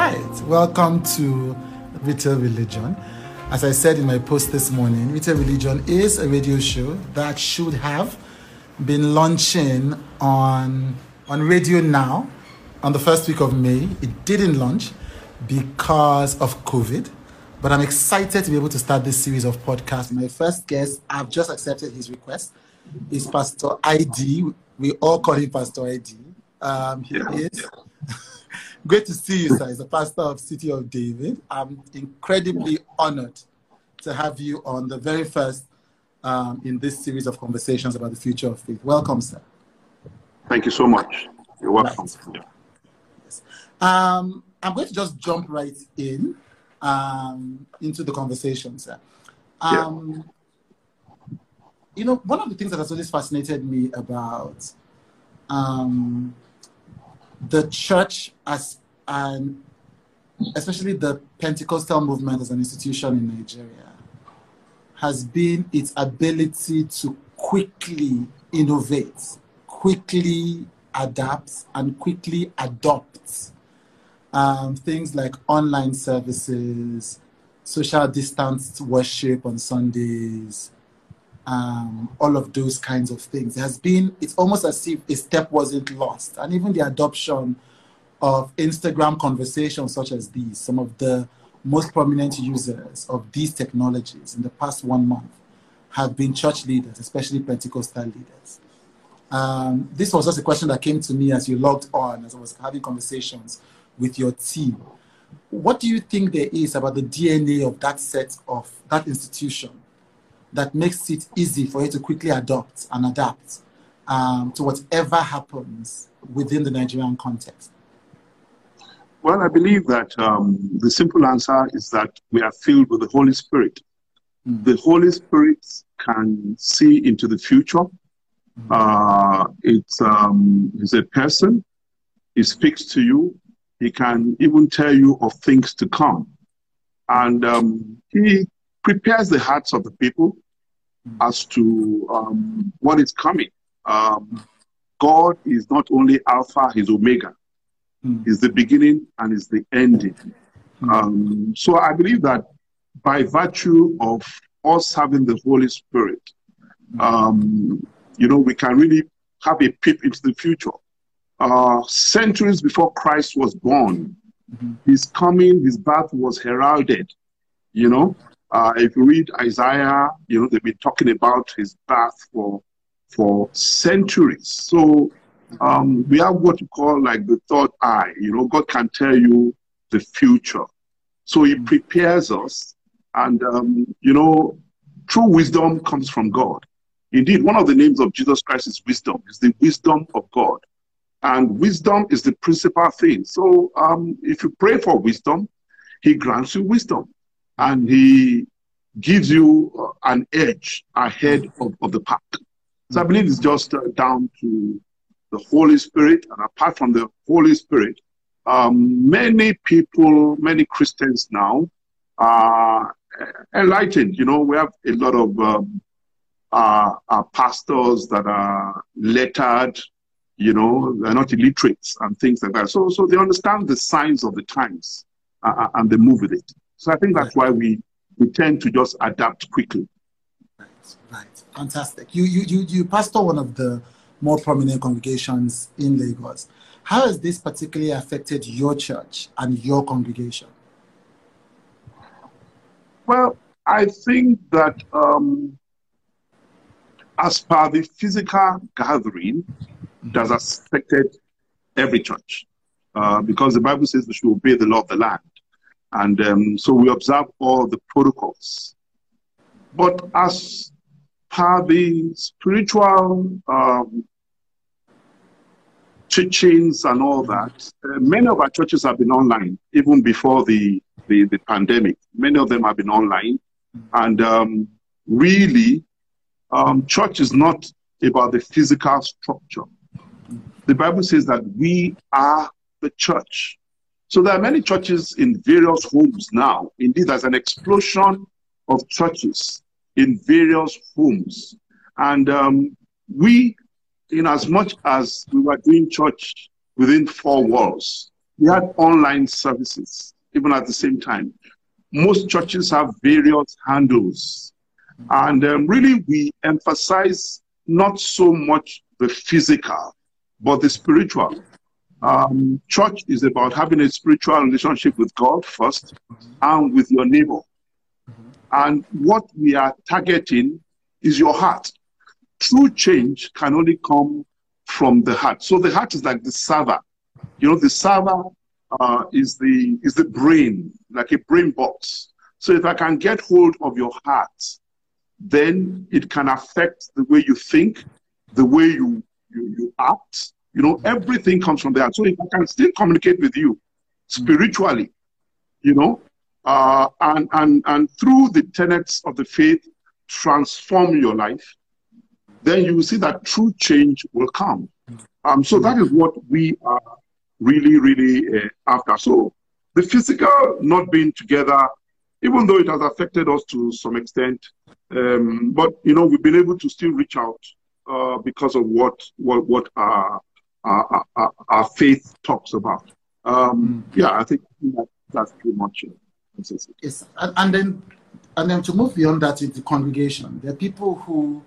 Right. Welcome to Retail Religion. As I said in my post this morning, Retail Religion is a radio show that should have been launching on on radio now on the first week of May. It didn't launch because of COVID, but I'm excited to be able to start this series of podcasts. My first guest, I've just accepted his request, is Pastor ID. We all call him Pastor ID. Um, he Yeah. is. Great to see you, sir. He's the pastor of City of David. I'm incredibly honored to have you on the very first um, in this series of conversations about the future of faith. Welcome, sir. Thank you so much. You're welcome. Right. Um, I'm going to just jump right in um, into the conversation, sir. Um, You know, one of the things that has always fascinated me about um, the church as an, especially the Pentecostal movement as an institution in Nigeria, has been its ability to quickly innovate, quickly adapt, and quickly adopt um, things like online services, social distanced worship on Sundays, um, all of those kinds of things. Has been, it's almost as if a step wasn't lost. And even the adoption of Instagram conversations such as these, some of the most prominent users of these technologies in the past one month have been church leaders, especially Pentecostal leaders. Um, this was just a question that came to me as you logged on, as I was having conversations with your team. What do you think there is about the DNA of that set of that institution that makes it easy for you to quickly adopt and adapt um, to whatever happens within the Nigerian context? Well, I believe that um, the simple answer is that we are filled with the Holy Spirit. Mm. The Holy Spirit can see into the future. Uh, it's, um, he's a person. He speaks to you. He can even tell you of things to come. And um, he prepares the hearts of the people as to um, what is coming. Um, God is not only Alpha, He's Omega. Mm. He's the beginning and is the ending. Um, so I believe that by virtue of us having the Holy Spirit, um, you know, we can really have a peep into the future. Uh, centuries before Christ was born, his coming, his birth was heralded. You know, uh, if you read Isaiah, you know, they've been talking about his birth for for centuries. So um, we have what you call like the third eye. You know, God can tell you the future. So He prepares us, and um, you know, true wisdom comes from God. Indeed, one of the names of Jesus Christ is wisdom. It's the wisdom of God, and wisdom is the principal thing. So um, if you pray for wisdom, He grants you wisdom, and He gives you uh, an edge ahead of, of the pack. So I believe it's just uh, down to the Holy Spirit, and apart from the Holy Spirit, um, many people, many Christians now are enlightened. You know, we have a lot of um, uh, uh, pastors that are lettered, you know, they're not illiterate and things like that. So, so they understand the signs of the times uh, uh, and they move with it. So I think that's why we, we tend to just adapt quickly. Right, right. Fantastic. You, you, you, you pastor one of the more prominent congregations in Lagos. How has this particularly affected your church and your congregation? Well, I think that um, as per the physical gathering, has affected every church uh, because the Bible says we should obey the law of the land. And um, so we observe all the protocols. But as per the spiritual um, teachings and all that, uh, many of our churches have been online even before the, the, the pandemic. Many of them have been online. And um, really, um, church is not about the physical structure. The Bible says that we are the church. So there are many churches in various homes now. Indeed, there's an explosion of churches in various homes. And um, we, in as much as we were doing church within four walls, We had online services, even at the same time. Most churches have various handles. And um, really, we emphasize not so much the physical, but the spiritual. Um, church is about having a spiritual relationship with God first and with your neighbor. And what we are targeting is your heart. True change can only come from the heart. So the heart is like the server. You know, the server uh, is the is the brain, like a brain box. So if I can get hold of your heart, then it can affect the way you think, the way you you, you act. You know, everything comes from there. So if I can still communicate with you spiritually, you know, uh, and and and through the tenets of the faith, transform your life, then you will see that true change will come. Um, so that is what we are really, really uh, after. So the physical not being together, even though it has affected us to some extent, um, but you know we've been able to still reach out uh, because of what what what our our, our, our faith talks about. Um, mm. Yeah, I think that, that's pretty much it. Yes, and, and then and then to move beyond that into congregation, there are people who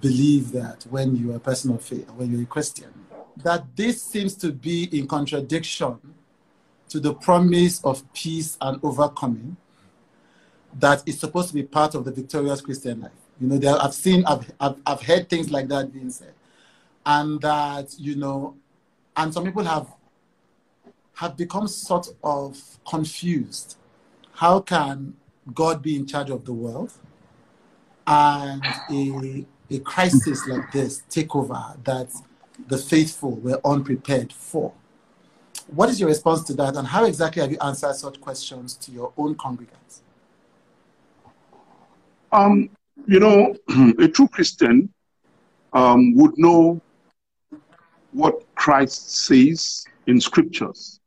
believe that when you're a person of faith, when you're a Christian, that this seems to be in contradiction to the promise of peace and overcoming that is supposed to be part of the victorious Christian life. You know, there, I've seen, I've, I've, I've heard things like that being said. And that, you know, and some people have have become sort of confused. How can God be in charge of the world and a, a crisis like this take over that the faithful were unprepared for? What is your response to that, and how exactly have you answered such questions to your own congregants? Um, you know, a true Christian um, would know what Christ says in scriptures.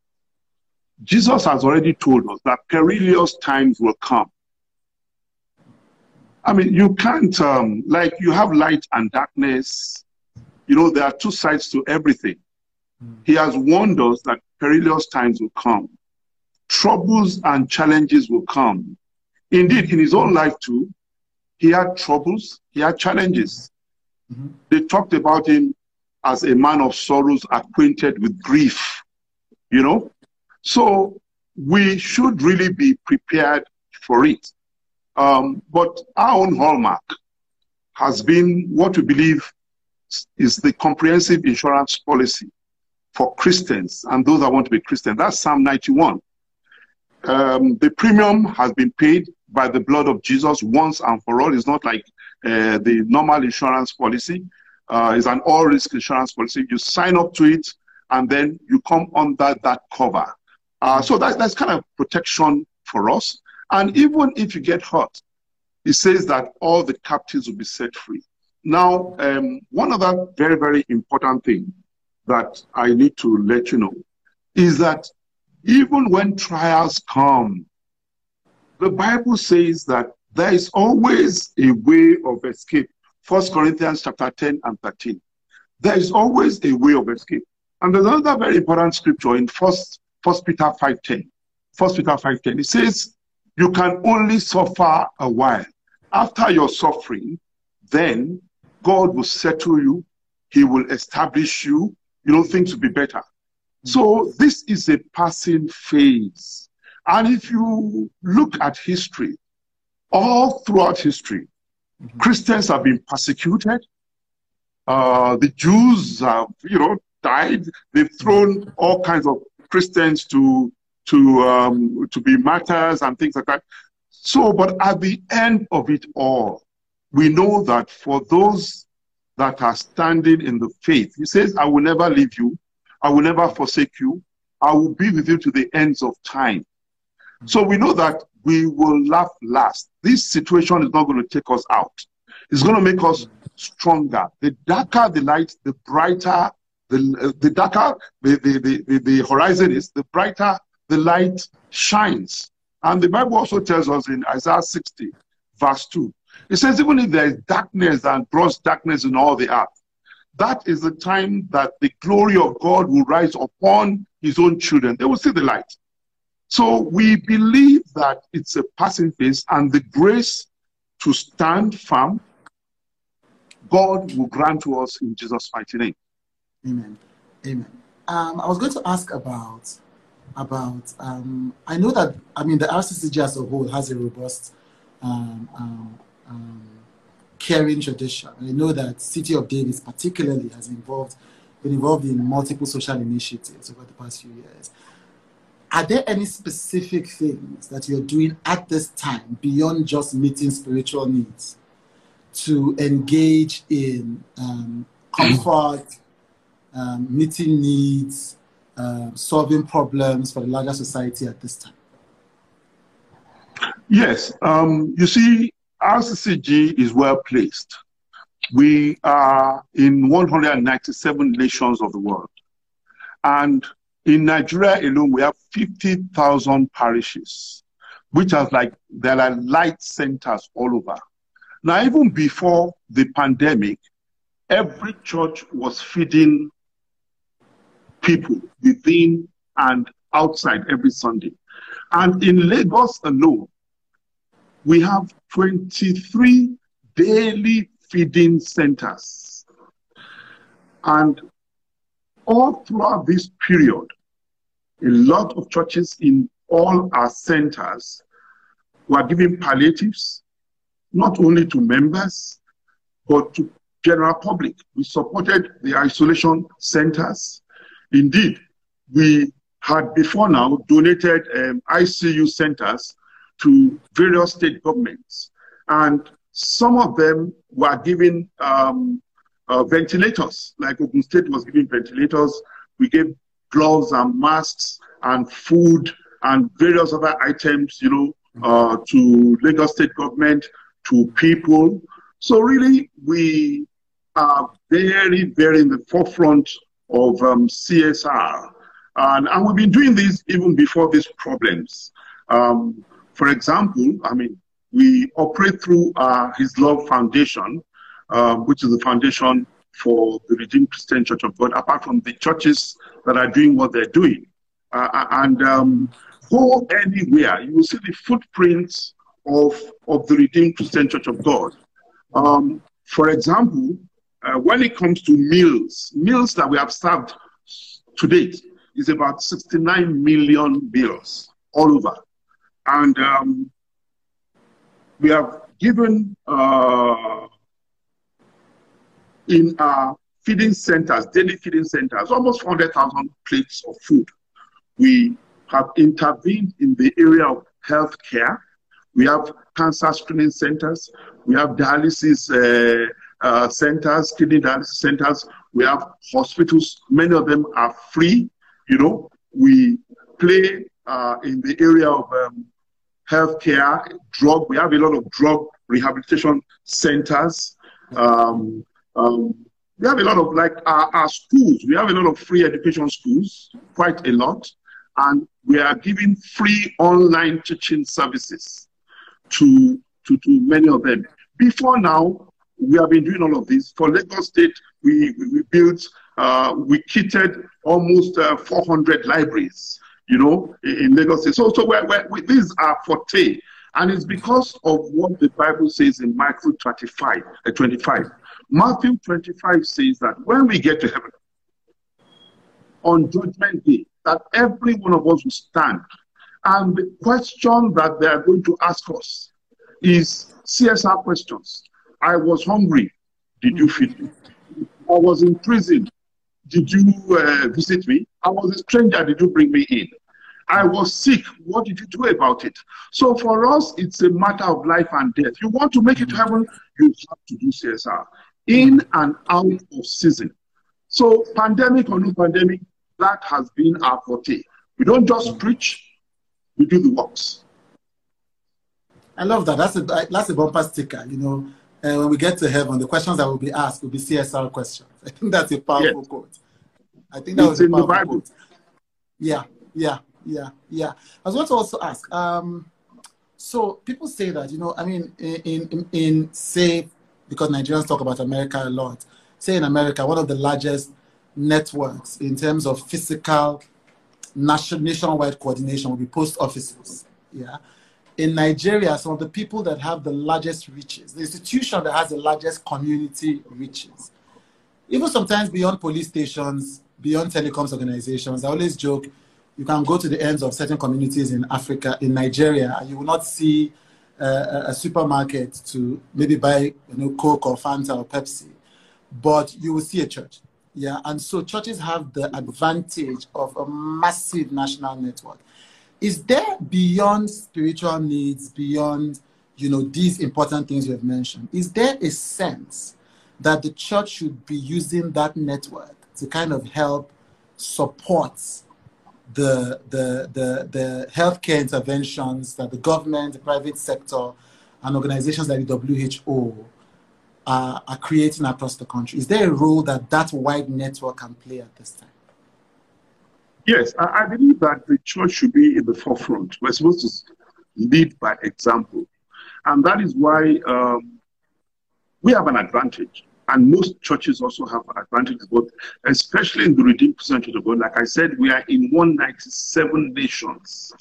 Jesus has already told us that perilous times will come. I mean, you can't, um, like, you have light and darkness. You know, there are two sides to everything. Mm. He has warned us that perilous times will come, troubles and challenges will come. Indeed, in his own life, too, he had troubles, he had challenges. Mm-hmm. They talked about him as a man of sorrows, acquainted with grief, you know. So we should really be prepared for it. Um, but our own hallmark has been what we believe is the comprehensive insurance policy for Christians and those that want to be Christian. That's Psalm 91. Um, the premium has been paid by the blood of Jesus once and for all. It's not like uh, the normal insurance policy. Uh, it's an all risk insurance policy. You sign up to it and then you come under that cover. Uh, so that, that's kind of protection for us. And even if you get hurt, it says that all the captives will be set free. Now, um, one other very, very important thing that I need to let you know is that even when trials come, the Bible says that there is always a way of escape. First Corinthians chapter 10 and 13. There is always a way of escape. And there's another very important scripture in First, First Peter 5.10. First Peter 5.10. It says, you can only suffer a while. After your suffering, then God will settle you. He will establish you. You know, things will be better. So this is a passing phase. And if you look at history, all throughout history, mm-hmm. Christians have been persecuted. Uh, the Jews have, you know, died. They've thrown all kinds of Christians to to um, to be martyrs and things like that. So, but at the end of it all, we know that for those that are standing in the faith, he says, I will never leave you, I will never forsake you, I will be with you to the ends of time. So we know that we will laugh last. This situation is not going to take us out. It's going to make us stronger. The darker the light, the brighter the, uh, the darker the, the, the, the horizon is, the brighter the light shines. And the Bible also tells us in Isaiah 60, verse 2, it says, even if there is darkness and gross darkness in all the earth, that is the time that the glory of God will rise upon his own children. They will see the light. So we believe that it's a passing phase and the grace to stand firm, God will grant to us in Jesus' mighty name. Amen. Amen. Um, I was going to ask about about um, I know that I mean the RCCG as a whole has a robust um, um, um caring tradition. I know that City of David particularly has involved been involved in multiple social initiatives over the past few years. Are there any specific things that you're doing at this time beyond just meeting spiritual needs to engage in um, comfort, um, meeting needs, uh, solving problems for the larger society at this time? Yes. Um, you see, RCCG is well placed. We are in 197 nations of the world. And in Nigeria alone, we have 50,000 parishes, which are like, there are light centers all over. Now, even before the pandemic, every church was feeding people within and outside every Sunday. And in Lagos alone, we have 23 daily feeding centers. And all throughout this period, a lot of churches in all our centers were giving palliatives, not only to members, but to general public. We supported the isolation centers. Indeed, we had before now donated um, ICU centers to various state governments. And some of them were given um, uh, ventilators, like Ogun State was giving ventilators. We gave gloves and masks and food and various other items, you know, uh, to Lagos State government, to people. So really, we are very, very in the forefront of um, CSR. And, and we've been doing this even before these problems. Um, for example, I mean, we operate through uh, His Love Foundation, uh, which is the foundation for the Redeemed Christian Church of God, apart from the churches that are doing what they're doing. Uh, uh and um, go anywhere, you will see the footprints of, of the Redeemed Christian Church of God. Um, for example, uh, when it comes to meals, meals that we have served to date is about 69 million meals all over. And um, we have given uh, in our feeding centers, daily feeding centers, almost 400,000 plates of food. We have intervened in the area of health care. We have cancer screening centers. We have dialysis uh, uh, centers, kidney dialysis centers. We have hospitals. Many of them are free. You know, we play uh, in the area of um, healthcare, drug. We have a lot of drug rehabilitation centers. Um, um, we have a lot of like our, our, schools. We have a lot of free education schools, quite a lot, and we are giving free online teaching services to to, to many of them. Before now, we have been doing all of this. For Lagos State, we we, we built, uh, we kitted almost uh, 400 libraries you know, in Lagos State. So, so we're, we're, we, these are forte. And it's because of what the Bible says in Matthew 25, uh, 25. Matthew 25 says that when we get to heaven, on judgment day, that every one of us will stand. And the question that they are going to ask us is CSR questions. I was hungry. Did you feed me? I was in prison. Did you uh, visit me? I was a stranger. Did you bring me in? I was sick. What did you do about it? So for us, it's a matter of life and death. You want to make it happen, you have to do CSR in and out of season. So pandemic or no pandemic, that has been our forte. We don't just preach, we do the works. I love that. That's a that's a bumper sticker. You know, uh, when we get to heaven, the questions that will be asked will be CSR questions. I think that's a powerful yes. quote. I think that it's was in the Bible. Quote. Yeah, yeah, yeah, yeah. I was going to also ask. Um, so people say that you know, I mean, in in, in say because Nigerians talk about America a lot. say in America, one of the largest networks in terms of physical nationwide coordination will be post offices. Yeah. In Nigeria, some of the people that have the largest reaches, the institution that has the largest community reaches, even sometimes beyond police stations, beyond telecoms organizations, I always joke, you can go to the ends of certain communities in Africa, in Nigeria, and you will not see uh, a supermarket to maybe buy you know, Coke or Fanta or Pepsi, but you will see a church. Yeah, and so churches have the advantage of a massive national network. Is there beyond spiritual needs, beyond you know these important things you have mentioned, is there a sense that the church should be using that network to kind of help support the the the, the healthcare interventions that the government, the private sector, and organizations like the WHO are, are creating across the country? Is there a role that that wide network can play at this time? Yes, I, believe that the church should be in the forefront. We're supposed to lead by example. And that is why um, we have an advantage. And most churches also have advantages, but especially in the Redeemed Christian Church of God. Like I said, we are in 197 nations.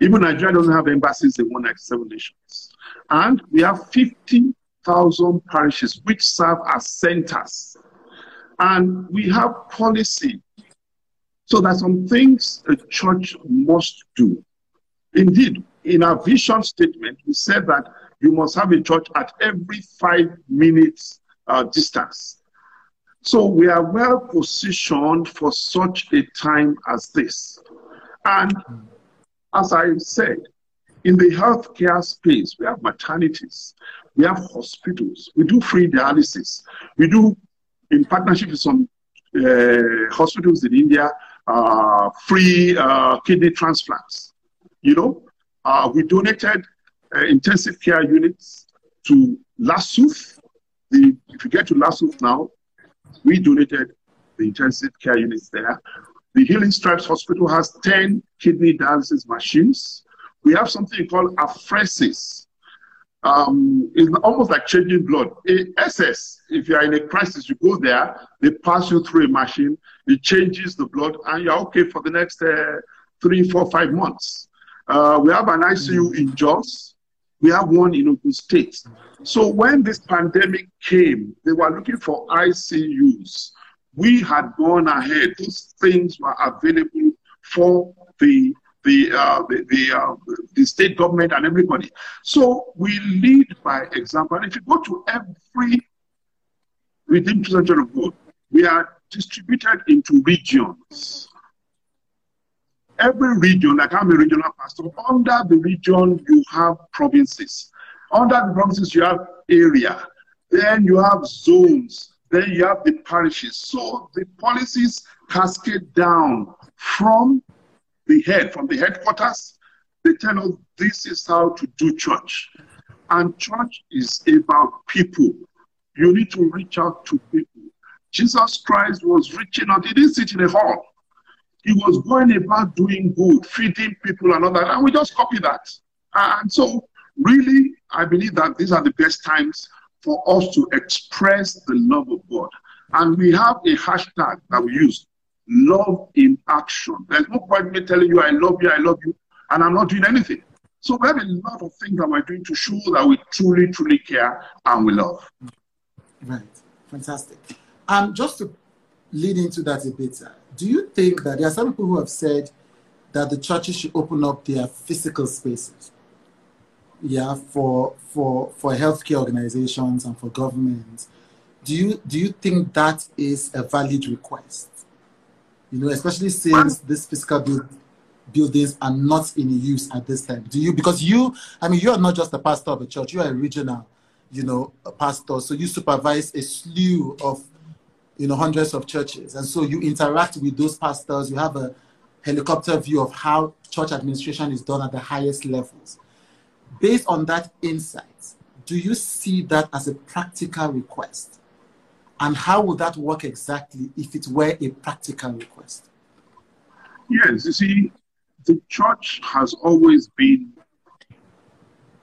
Even Nigeria doesn't have embassies in 197 nations. And we have 50 thousand parishes which serve as centers. And we have policy. So there are some things a church must do. Indeed, in our vision statement, we said that you must have a church at every five minutes uh, distance. So we are well positioned for such a time as this. And as I said, in the healthcare space, we have maternities, we have hospitals. We do free dialysis. We do, in partnership with some uh, hospitals in India, uh, free uh, kidney transplants. You know, uh, we donated uh, intensive care units to LASUTH. The, if you get to LASUTH now, we donated the intensive care units there. The Healing Stripes Hospital has 10 kidney dialysis machines. We have something called apheresis, um, it's almost like changing blood. A SS, if you are in a crisis, you go there, they pass you through a machine, it changes the blood, and you're okay for the next uh, three, four, five months. Uh, we have an ICU in Jos. We have one in Ogun State. So when this pandemic came, they were looking for ICUs. We had gone ahead. Those things were available for the the, uh, the, the, uh, the, state government and everybody. So we lead by example. And if you go to every Redeemed Center of we are distributed into regions. Every region, like I'm a regional pastor, under the region you have provinces. Under the provinces you have area. Then you have zones. Then you have the parishes. So the policies cascade down from the head, from the headquarters, they tell us this is how to do church. And church is about people. You need to reach out to people. Jesus Christ was reaching out. He didn't sit in a hall. He was going about doing good, feeding people and all that. And we just copy that. And so, really, I believe that these are the best times for us to express the love of God. And we have a hashtag that we use love in action. There's no point me telling you I love you, I love you, and I'm not doing anything. So we have a lot of things that we're doing to show that we truly, truly care and we love. Right. Fantastic. Um, just to lead into that a bit, do you think that there are some people who have said that the churches should open up their physical spaces? Yeah, for for for healthcare organizations and for governments. Do you do you think that is a valid request? You know, especially since these physical build, buildings are not in use at this time. Do you? Because you, I mean, you are not just a pastor of a church. You are a regional, you know, pastor. So you supervise a slew of, you know, hundreds of churches, and so you interact with those pastors. You have a helicopter view of how church administration is done at the highest levels. Based on that insight, do you see that as a practical request? And how would that work exactly if it were a practical request? Yes, you see, the church has always been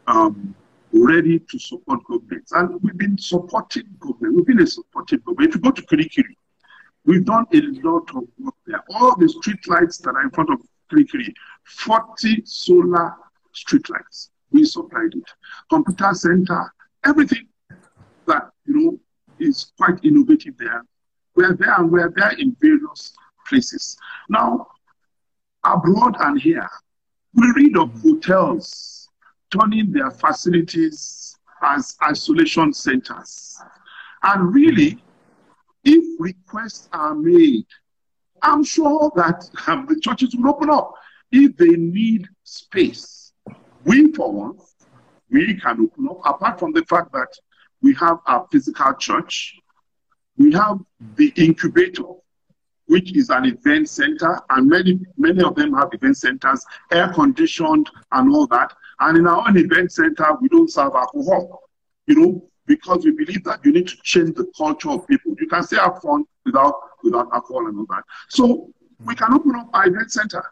um, ready to support governments. And we've been supporting government. We've been a supportive government. If you go to Kirikiri, we've done a lot of work there. All the street lights that are in front of Kirikiri, 40 solar street lights. We supplied it. Computer center, everything that, you know, is quite innovative there. We're there and we're there in various places. Now, abroad and here, we read of hotels turning their facilities as isolation centers. And really, if requests are made, I'm sure that um, the churches will open up if they need space. We, for one, we can open up, apart from the fact that we have our physical church, we have the incubator, which is an event center, and many many of them have event centers, air conditioned and all that. And in our own event center, we don't serve alcohol, you know, because we believe that you need to change the culture of people. You can still have fun without without alcohol and all that. So we can open up our event center,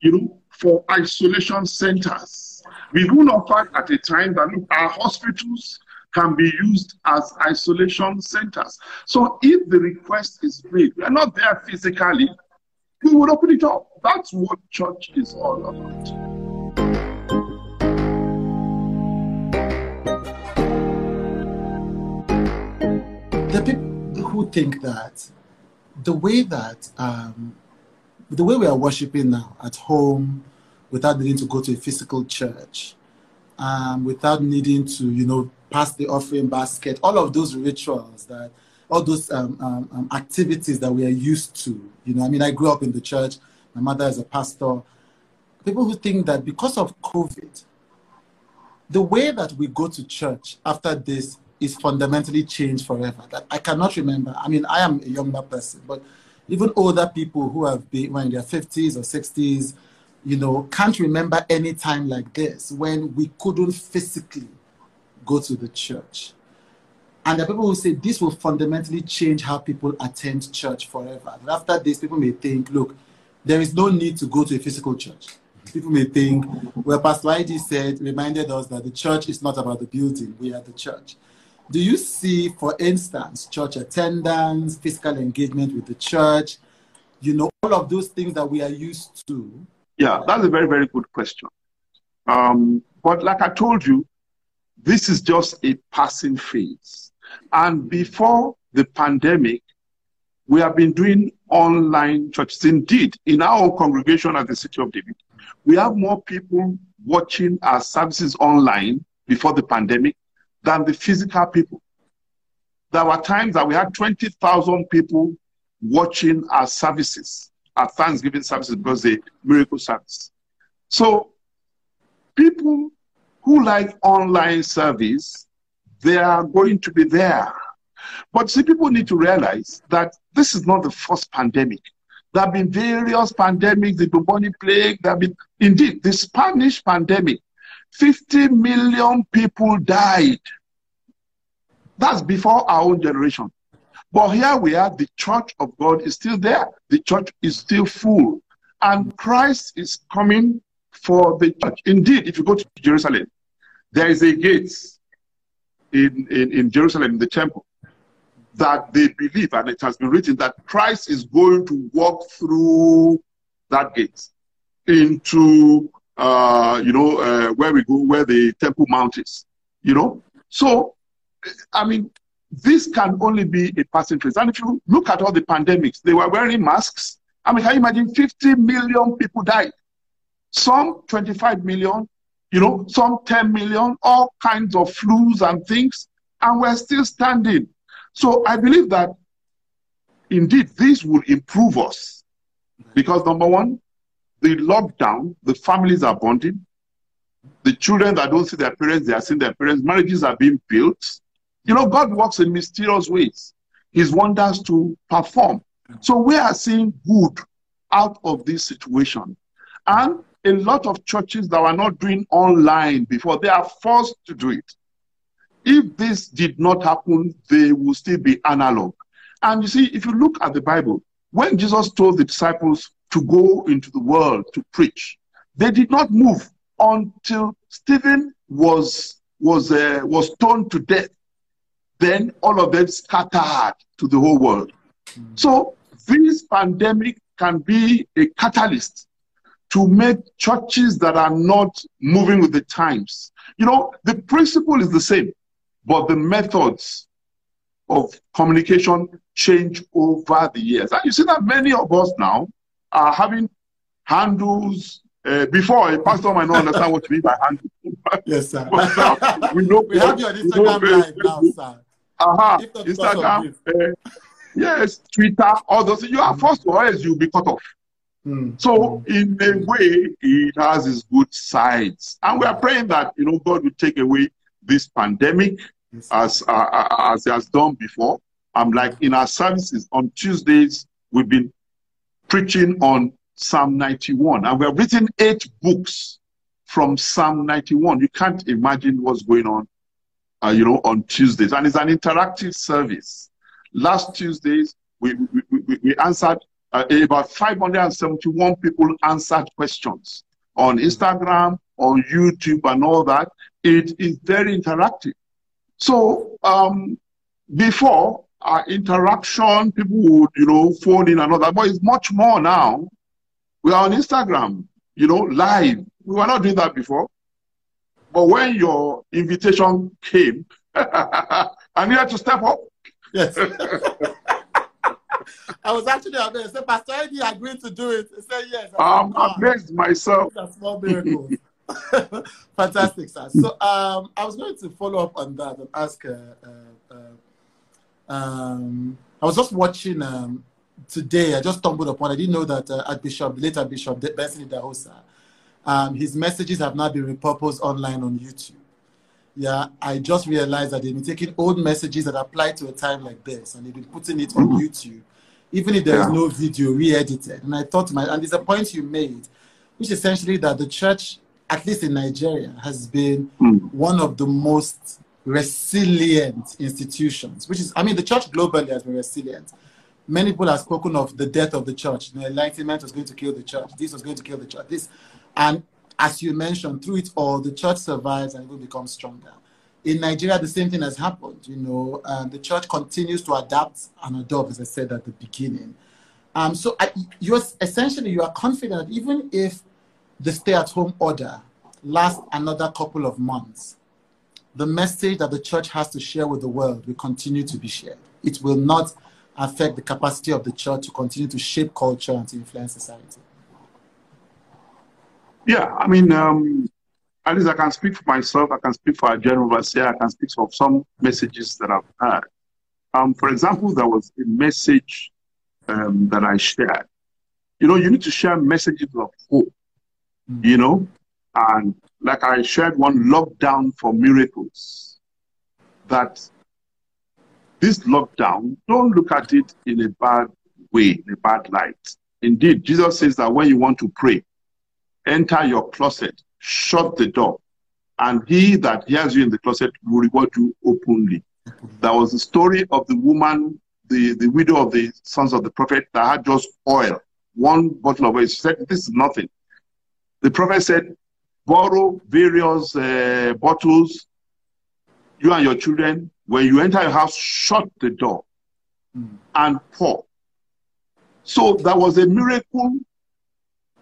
you know, for isolation centers. We even offered at a time that look, our hospitals can be used as isolation centers. So if the request is made, we are not there physically, we would open it up. That's what church is all about. People who think that the way that um, the way we are worshiping now at home without needing to go to a physical church um, without needing to, you know, pass the offering basket, all of those rituals that, all those um, um, um, activities that we are used to. You know, I mean, I grew up in the church. My mother is a pastor. People who think that because of COVID, the way that we go to church after this is fundamentally changed forever. That I cannot remember. I mean, I am a younger person, but even older people who have been when in their 50s or 60s, you know, can't remember any time like this when we couldn't physically go to the church. And the people who say this will fundamentally change how people attend church forever. And after this, people may think, look, there is no need to go to a physical church. People may think, well, Pastor ID said, reminded us that the church is not about the building, we are the church. Do you see, for instance, church attendance, physical engagement with the church, you know, all of those things that we are used to yeah, that's a very, very good question. Um, but like I told you, this is just a passing phase. And before the pandemic, we have been doing online churches. Indeed, in our congregation at the City of David, we have more people watching our services online before the pandemic than the physical people. There were times that we had 20,000 people watching our services our Thanksgiving services because the miracle service. So people who like online service, they are going to be there. But see, people need to realize that this is not the first pandemic. There have been various pandemics, the bubonic plague, there have been, indeed, the Spanish pandemic. 50 million people died. That's before our own generation. But here we are, the church of God is still there. The church is still full. And Christ is coming for the church. Indeed, if you go to Jerusalem, there is a gate in, in, in Jerusalem, in the temple, that they believe, and it has been written, that Christ is going to walk through that gate into, uh, you know, uh, where we go, where the Temple Mount is, you know. So, I mean, this can only be a passing phase. And if you look at all the pandemics, they were wearing masks. I mean, can you imagine 50 million people died? Some 25 million, you know, some 10 million, all kinds of flus and things, and we're still standing. So I believe that indeed this will improve us. Because number one, the lockdown, the families are bonding. The children that don't see their parents, they are seeing their parents. Marriages are being built. You know, God works in mysterious ways. His wonders to perform. So we are seeing good out of this situation. And a lot of churches that were not doing online before, they are forced to do it. If this did not happen, they will still be analog. And you see, if you look at the Bible, when Jesus told the disciples to go into the world to preach, they did not move until Stephen was was uh, was stoned to death, then all of them scattered to the whole world. Mm. So this pandemic can be a catalyst to make churches that are not moving with the times. You know, the principle is the same, but the methods of communication change over the years. And you see that many of us now are having handles. Uh, before a pastor might not understand what you mean by handle. yes, sir. now, we know we have you on Instagram live now, sir. Uh-huh. Instagram, uh, yes, Twitter, all those. You are forced to, or else you'll be cut off. Mm. So, in a way, it has its good sides, and we are praying that you know God will take away this pandemic yes. as uh, uh as He has done before. I'm like in our services on Tuesdays, we've been preaching on Psalm 91, and we have written eight books from Psalm 91. You can't imagine what's going on, uh, you know, on Tuesdays, and it's an interactive service. Last Tuesdays, we, we, we, we answered uh, about 571 people answered questions on Instagram, on YouTube, and all that. It is very interactive. So um, before our interaction, people would, you know, phone in and all that, but it's much more now. We are on Instagram, you know, live. We were not doing that before. But when your invitation came, I needed to step up. Yes. I was actually amazed. I said, Pastor ID agreed to do it. I said, yes. I am amazed myself. That's small miracle. Fantastic, sir. So um, I was going to follow up on that and ask. Uh, uh, uh, um, I was just watching um, today. I just stumbled upon. I didn't know that uh, Archbishop, the later Bishop Benson Idahosa, um, his messages have now been repurposed online on YouTube. Yeah, I just realized that they've been taking old messages that apply to a time like this, and they've been putting it on mm-hmm. YouTube, even if there is no video re-edited. And I thought, my and there's a point you made, which essentially that the church at least in Nigeria, has been mm. one of the most resilient institutions, which is, I mean, the church globally has been resilient. Many people have spoken of the death of the church. The Enlightenment was going to kill the church. This was going to kill the church. This, and as you mentioned, through it all, the church survives and it will become stronger. In Nigeria, the same thing has happened. You know, uh, the church continues to adapt and adopt, as I said at the beginning. Um, so I, you're essentially you are confident that even if the stay at home order lasts another couple of months, the message that the church has to share with the world will continue to be shared. It will not affect the capacity of the church to continue to shape culture and to influence society. Yeah, I mean, um, at least I can speak for myself, I can speak for our general overseer, I can speak for some messages that I've heard. Um, for example, there was a message um, that I shared. You know, you need to share messages of hope you know, and like I shared one lockdown for miracles, that this lockdown, don't look at it in a bad way, in a bad light. Indeed, Jesus says that when you want to pray, enter your closet, shut the door, and he that hears you in the closet will reward you openly. That was the story of the woman, the, the widow of the sons of the prophet that had just oil, one bottle of oil. She said, This is nothing. The prophet said, borrow various uh, bottles, you and your children. When you enter your house, shut the door mm. and pour. So that was a miracle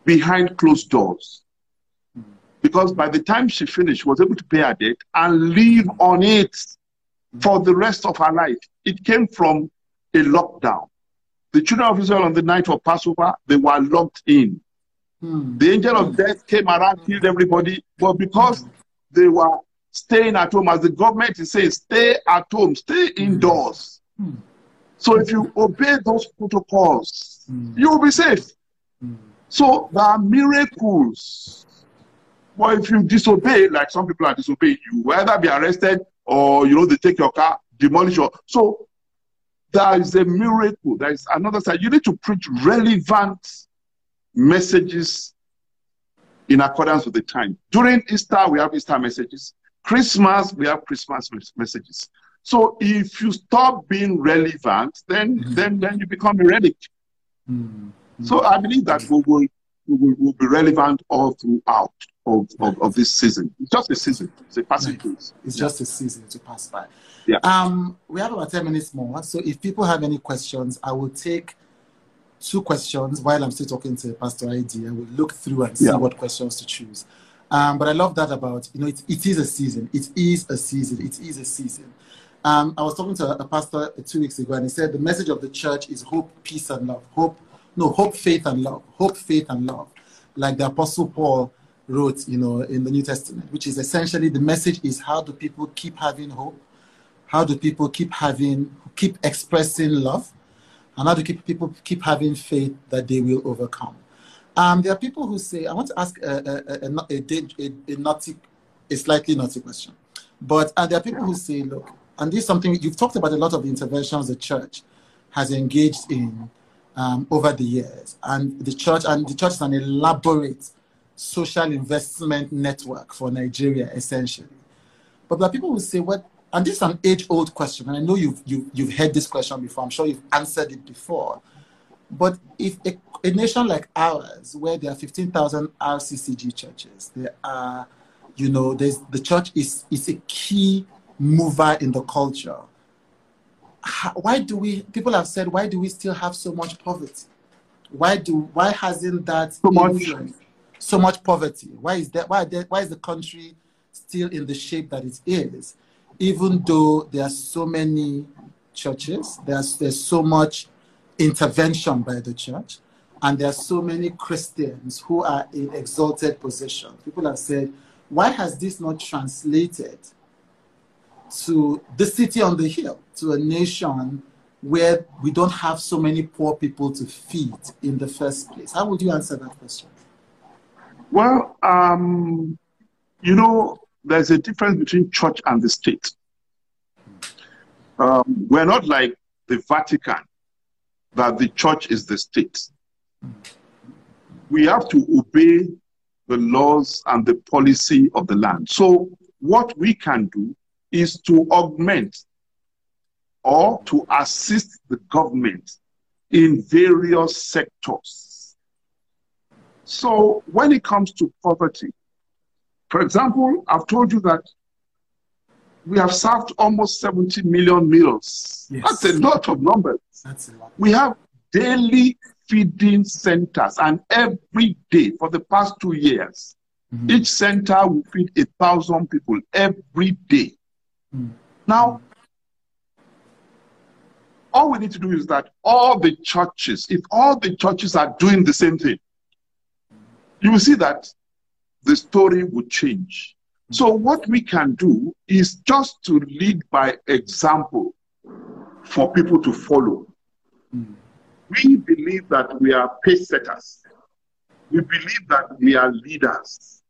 behind closed doors. Because by the time she finished, she was able to pay her debt and live on it for the rest of her life. It came from a lockdown. The children of Israel on the night of Passover, they were locked in. Hmm. The angel of death came around, killed everybody, but because they were staying at home, as the government is saying, stay at home, stay hmm. indoors. Hmm. So if you obey those protocols, you will be safe. So there are miracles. But if you disobey, like some people are disobeying, you will either be arrested or you know they take your car, demolish your. So there is a miracle. There is another side. You need to preach relevant messages in accordance with the time. During Easter, we have Easter messages. Christmas, we have Christmas messages. So if you stop being relevant, then mm-hmm. then then you become erratic. Mm-hmm. So I believe that we will, we will, will be relevant all throughout, of, of, of, this season. It's just a season. It's a passing right. It's yeah. just a season to pass by. Yeah. Um, we have about 10 minutes more. So if people have any questions, I will take two questions while I'm still talking to Pastor ID. I will look through and see yeah. what questions to choose. Um, but I love that about, you know, it, it is a season. It is a season. It is a season. Um, I was talking to a pastor two weeks ago, and he said the message of the church is hope, peace, and love. Hope, no, hope, faith, and love. Hope, faith, and love. Like the Apostle Paul wrote, you know, in the New Testament, which is essentially the message is how do people keep having hope? How do people keep having, keep expressing love? And how do keep people keep having faith that they will overcome? Um, there are people who say, I want to ask a, a, a, a, a naughty, a slightly naughty question. But uh, there are people who say, look, and this is something you've talked about a lot of the interventions the church has engaged in um, over the years. And the church and the church is an elaborate social investment network for Nigeria, essentially. But there are people who say, what and this is an age-old question, and I know you've, you, you've heard this question before. I'm sure you've answered it before. But if a, a nation like ours, where there are 15,000 RCCG churches, there are, you know, there's, the church is, is a key mover in the culture. How, why do we, people have said, why do we still have so much poverty? Why do, why hasn't that so much, so much poverty? Why is that, why, why is the country still in the shape that it is? Even though there are so many churches, there's, there's so much intervention by the church, and there are so many Christians who are in exalted position. People have said, why has this not translated to the city on the hill, to a nation where we don't have so many poor people to feed in the first place? How would you answer that question? Well, um, you know, there's a difference between church and the state. Um, we're not like the Vatican, that the church is the state. We have to obey the laws and the policy of the land. So, what we can do is to augment or to assist the government in various sectors. So, when it comes to poverty, for example, I've told you that we have served almost 70 million meals. Yes. That's a lot of numbers. That's a lot. We have daily feeding centers, and every day for the past two years, mm-hmm. each center will feed a thousand people every day. Mm-hmm. Now, all we need to do is that all the churches, if all the churches are doing the same thing, you will see that the story would change. So, what we can do is just to lead by example for people to follow. Mm. We believe that we are pace setters. We believe that we are leaders.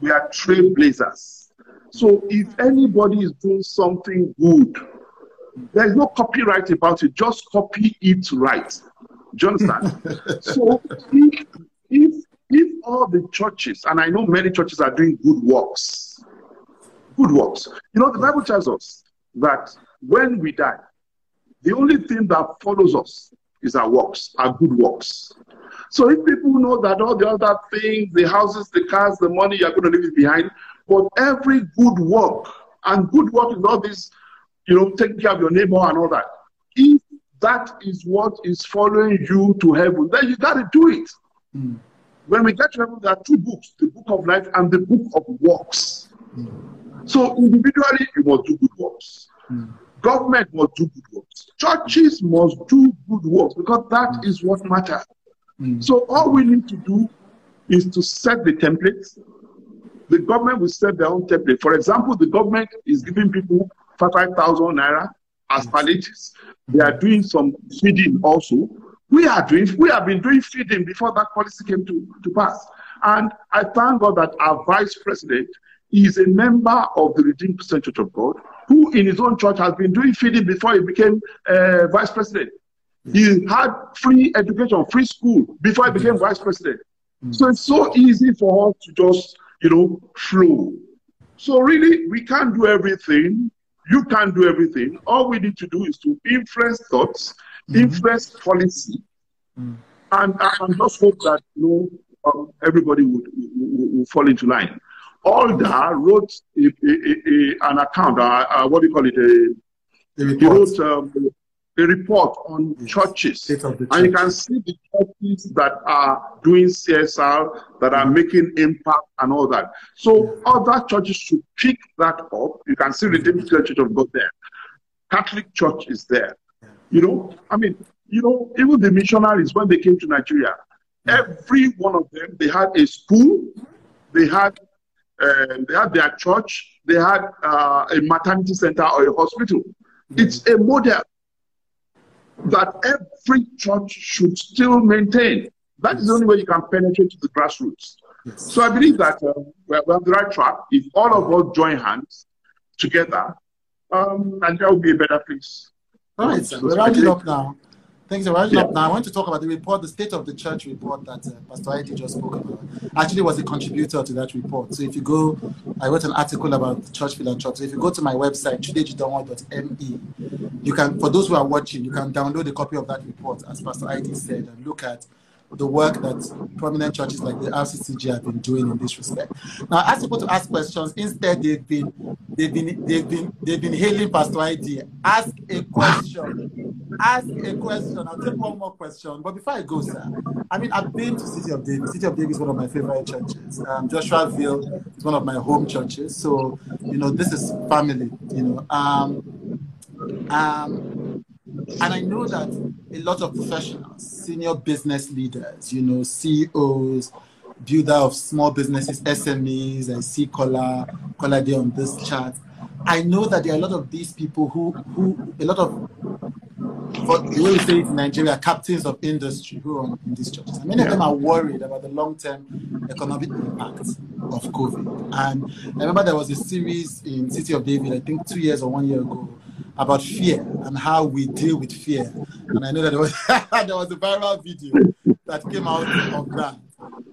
We are trailblazers. So, if anybody is doing something good, there is no copyright about it. Just copy it right. Do you understand? so, if, if if all the churches, and I know many churches are doing good works, good works. You know, the Bible tells us that when we die, the only thing that follows us is our works, our good works. So if people know that all the other things, the houses, the cars, the money, you're going to leave it behind, but every good work, and good work is all this, you know, taking care of your neighbor and all that. If that is what is following you to heaven, then you got to do it. Mm. When we get to heaven, there are two books the book of life and the book of works. Mm. So, individually, you must do good works. Mm. Government must do good works. Churches must do good works because that mm. is what matters. So, all we need to do is to set the templates. The government will set their own template. For example, the government is giving people 5,000 naira as palliatives. They are doing some feeding also. We are doing, we have been doing feeding before that policy came to, to pass. And I thank God that our vice president is a member of the Redeemed Christian Church of God, who in his own church has been doing feeding before he became uh, vice president. He had free education, free school before he became vice president. Mm. So it's so easy for us to just, you know, flow. So really, we can't do everything. You can't do everything. All we need to do is to influence thoughts mm-hmm. influence policy, mm. and, and just hope that you know um, everybody would, would, would, fall into line. Alder wrote a, a, a, an account, uh, uh, what do you call it? A, he wrote um, a report on yes. churches. And you can see the churches that are doing CSR, that are making impact and all that. So other churches should pick that up. You can see Redeemed Church of God there. Catholic Church is there. You know, I mean, you know, even the missionaries, when they came to Nigeria, every one of them, they had a school, they had uh, they had their church, they had uh, a maternity center or a hospital. It's a model that every church should still maintain. That is the only way you can penetrate to the grassroots. Yes. So I believe that uh, we're, we're, on the right track. If all of us join hands together, um, Nigeria will be a better place. All right, so we're rounding up now. Thanks for rounding yeah. up now. I want to talk about the report, the State of the Church report that uh, Pastor ID just spoke about. Actually, was a contributor to that report. So if you go, I wrote an article about church philanthropy. So if you go to my website, chudejidonwa.me, you can, for those who are watching, you can download a copy of that report, as Pastor ID said, and look at the work that prominent churches like the RCCG have been doing in this respect. Now, I ask people to ask questions. Instead, they've been they've been they've been they've been hailing Pastor ID. Ask a question. Ask a question. I'll take one more question. But before I go, sir, I mean, I've been to City of David. City of David is one of my favorite churches. Um, Joshuaville is one of my home churches. So, you know, this is family. You know, um, um, and I know that a lot of professionals, senior business leaders, you know, CEOs, builder of small businesses, SMEs, I see Kola, Kola there on this chart. I know that there are a lot of these people who, who a lot of, for the way we say it in Nigeria, captains of industry who are in these churches. And many of them are worried about the long-term economic impact of COVID. And I remember there was a series in City of David, I think two years or one year ago, about fear and how we deal with fear. And I know that there was, there was a viral video that came out of that.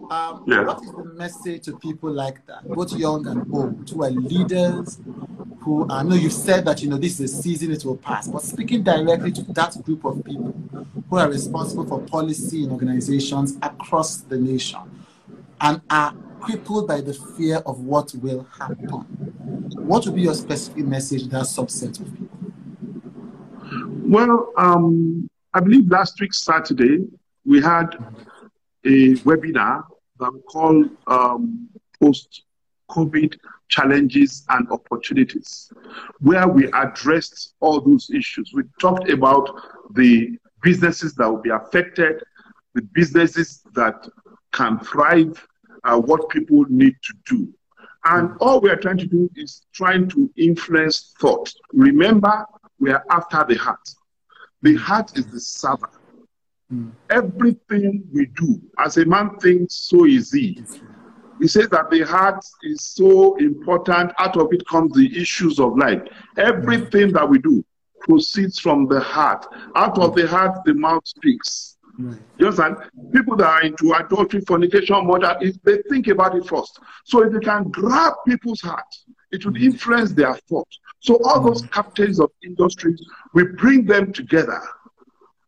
Um, yeah. What is the message to people like that, both young and old, who are leaders, who I know you said that you know this is a season, it will pass, but speaking directly to that group of people who are responsible for policy in organizations across the nation and are crippled by the fear of what will happen. What would be your specific message to that subset of people? Well, um, I believe last week, Saturday, we had a webinar that we call um, Post COVID Challenges and Opportunities, where we addressed all those issues. We talked about the businesses that will be affected, the businesses that can thrive, uh, what people need to do. And all we are trying to do is trying to influence thought. Remember, we are after the heart. The heart is the server. Mm. Everything we do, as a man thinks, so is he. He says that the heart is so important. Out of it comes the issues of life. Everything that we do proceeds from the heart. Out of the heart, the mouth speaks. Right. You understand? People that are into adultery, fornication, murder, if they think about it first. So if you can grab people's heart, it would influence their thought. So all those captains of industries, we bring them together.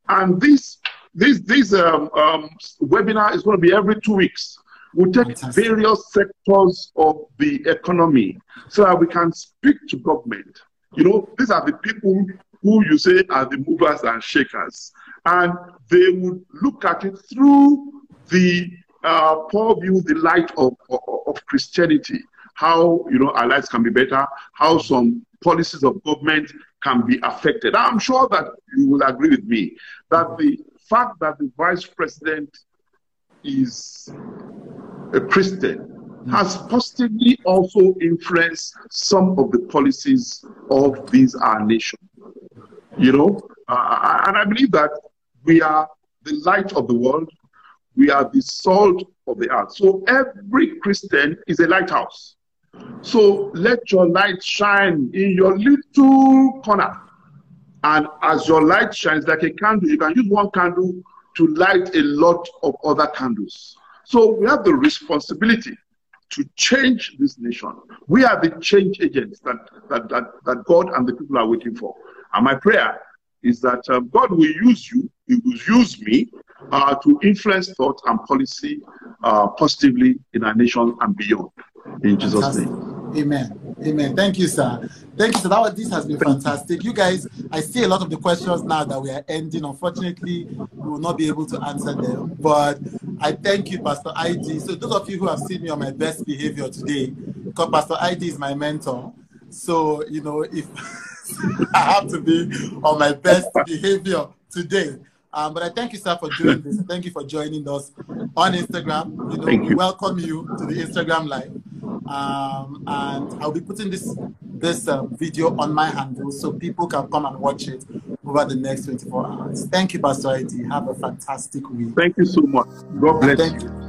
And this this this um, um, webinar is going to be every two weeks. We'll take Fantastic. various sectors of the economy so that we can speak to government. You know, these are the people who you say are the movers and shakers. And they would look at it through the uh, poor view, the light of, of, of Christianity how you know our lives can be better, how some policies of government can be affected. I'm sure that you will agree with me that the fact that the vice president is a Christian has positively also influenced some of the policies of these our nation. You know, uh, and I believe that we are the light of the world. We are the salt of the earth. So every Christian is a lighthouse. So let your light shine in your little corner. And as your light shines like a candle, you can use one candle to light a lot of other candles. So we have the responsibility to change this nation. We are the change agents that, that, that, that God and the people are waiting for. And my prayer is that um, God will use you, He will use me uh, to influence thought and policy uh, positively in our nation and beyond. In Jesus' Fantastic. name. Amen. Amen. Thank you, sir. Thank you, sir. That was, this has been fantastic. You guys, I see a lot of the questions now that we are ending. Unfortunately, we will not be able to answer them. But I thank you, Pastor ID. So those of you who have seen me on my best behavior today, because Pastor ID is my mentor. So, you know, if I have to be on my best behavior today. Um, but I thank you, sir, for doing this. Thank you for joining us on Instagram. You know, Thank we you. welcome you to the Instagram live. Um, and I'll be putting this this uh, video on my handle so people can come and watch it over the next 24 hours. Thank you, Pastor ID. Have a fantastic week. Thank you so much. God bless Thank you. you.